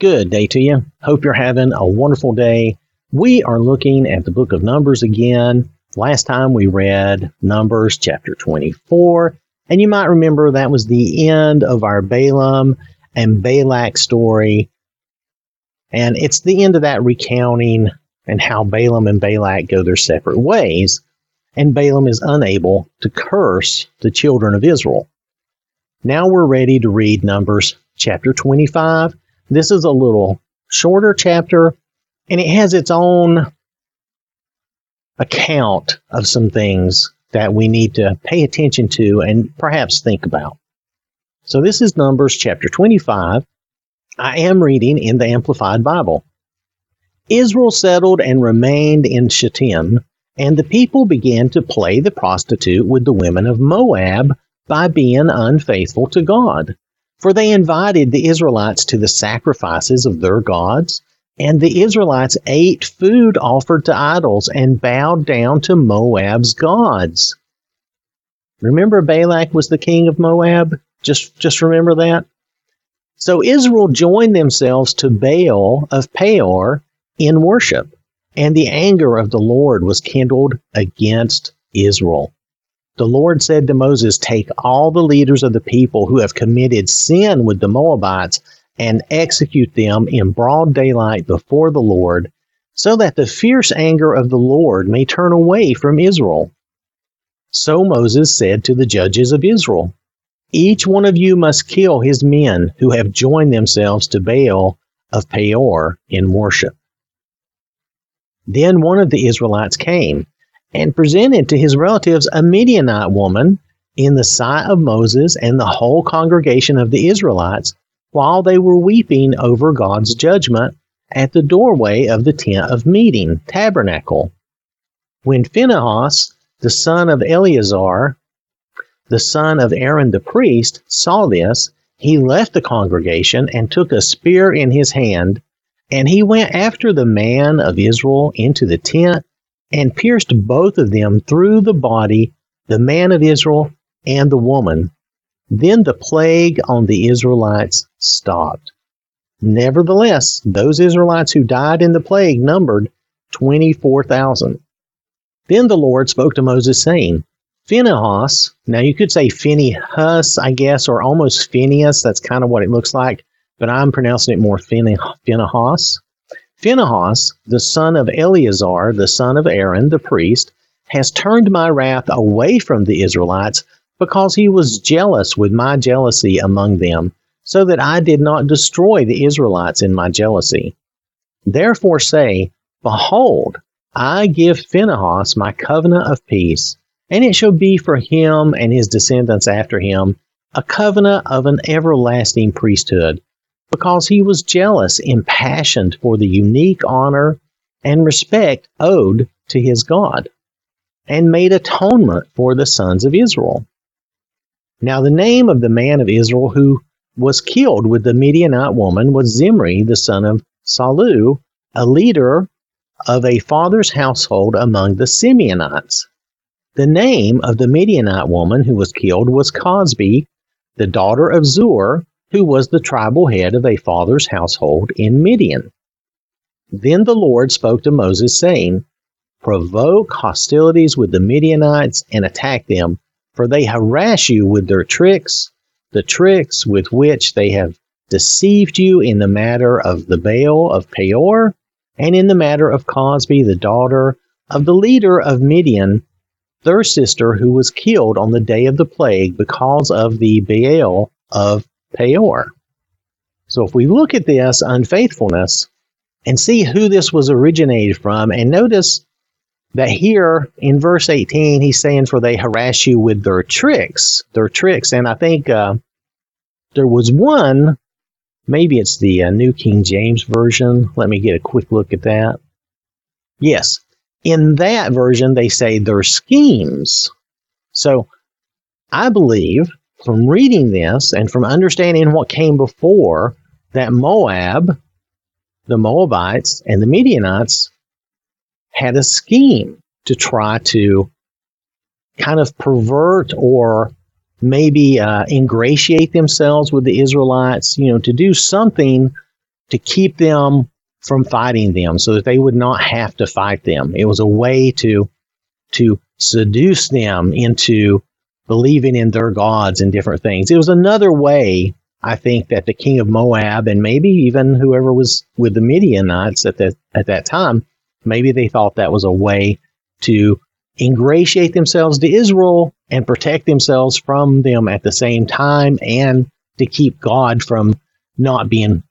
Good day to you. Hope you're having a wonderful day. We are looking at the book of Numbers again. Last time we read Numbers chapter 24, and you might remember that was the end of our Balaam and Balak story. And it's the end of that recounting and how Balaam and Balak go their separate ways, and Balaam is unable to curse the children of Israel. Now we're ready to read Numbers chapter 25 this is a little shorter chapter, and it has its own account of some things that we need to pay attention to and perhaps think about. So this is Numbers chapter 25. I am reading in the Amplified Bible. Israel settled and remained in Shittim, and the people began to play the prostitute with the women of Moab by being unfaithful to God. For they invited the Israelites to the sacrifices of their gods, and the Israelites ate food offered to idols and bowed down to Moab's gods. Remember Balak was the king of Moab? Just just remember that. So Israel joined themselves to Baal of Peor in worship, and the anger of the Lord was kindled against Israel. The Lord said to Moses, Take all the leaders of the people who have committed sin with the Moabites and execute them in broad daylight before the Lord, so that the fierce anger of the Lord may turn away from Israel. So Moses said to the judges of Israel, Each one of you must kill his men who have joined themselves to Baal of Peor in worship. Then one of the Israelites came and presented to his relatives a Midianite woman in the sight of Moses and the whole congregation of the Israelites while they were weeping over God's judgment at the doorway of the tent of meeting, tabernacle. When Phinehas, the son of Eleazar, the son of Aaron the priest, saw this, he left the congregation and took a spear in his hand, and he went after the man of Israel into the tent and pierced both of them through the body, the man of Israel and the woman. Then the plague on the Israelites stopped. Nevertheless, those Israelites who died in the plague numbered 24,000. Then the Lord spoke to Moses, saying, Phinehas, now you could say Phinehas, I guess, or almost Phineas. That's kind of what it looks like, but I'm pronouncing it more Phinehas. Phinehas, the son of Eleazar, the son of Aaron, the priest, has turned my wrath away from the Israelites because he was jealous with my jealousy among them, so that I did not destroy the Israelites in my jealousy. Therefore say, Behold, I give Phinehas my covenant of peace, and it shall be for him and his descendants after him a covenant of an everlasting priesthood because he was jealous, impassioned for the unique honor and respect owed to his God, and made atonement for the sons of Israel. Now, the name of the man of Israel who was killed with the Midianite woman was Zimri, the son of Salu, a leader of a father's household among the Simeonites. The name of the Midianite woman who was killed was Cosbi, the daughter of Zur, who was the tribal head of a father's household in Midian. Then the Lord spoke to Moses, saying, Provoke hostilities with the Midianites and attack them, for they harass you with their tricks, the tricks with which they have deceived you in the matter of the Baal of Peor, and in the matter of Cosbi, the daughter of the leader of Midian, their sister, who was killed on the day of the plague because of the Baal of Peor. So if we look at this unfaithfulness and see who this was originated from, and notice that here in verse 18, he's saying, For they harass you with their tricks, their tricks. And I think uh, there was one, maybe it's the uh, New King James Version. Let me get a quick look at that. Yes, in that version, they say their schemes. So I believe from reading this and from understanding what came before that Moab, the Moabites, and the Midianites had a scheme to try to kind of pervert or maybe uh, ingratiate themselves with the Israelites, you know, to do something to keep them from fighting them so that they would not have to fight them. It was a way to to seduce them into believing in their gods and different things. It was another way, I think, that the king of Moab and maybe even whoever was with the Midianites at that at that time, maybe they thought that was a way to ingratiate themselves to Israel and protect themselves from them at the same time and to keep God from not being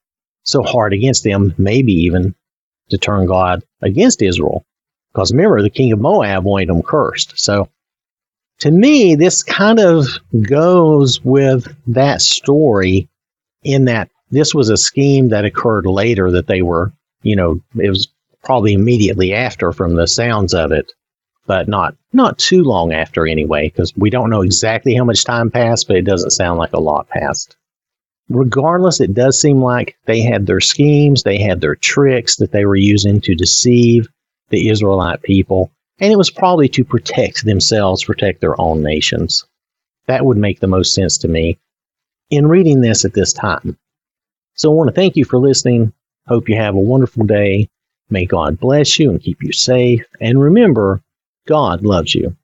so hard against them, maybe even to turn God against Israel. Because remember, the king of Moab wanted them cursed. So to me, this kind of goes with that story in that this was a scheme that occurred later that they were, you know, it was probably immediately after from the sounds of it, but not not too long after anyway, because we don't know exactly how much time passed, but it doesn't sound like a lot passed. Regardless, it does seem like they had their schemes, they had their tricks that they were using to deceive the Israelite people, and it was probably to protect themselves, protect their own nations. That would make the most sense to me in reading this at this time. So I want to thank you for listening. Hope you have a wonderful day. May God bless you and keep you safe. And remember, God loves you.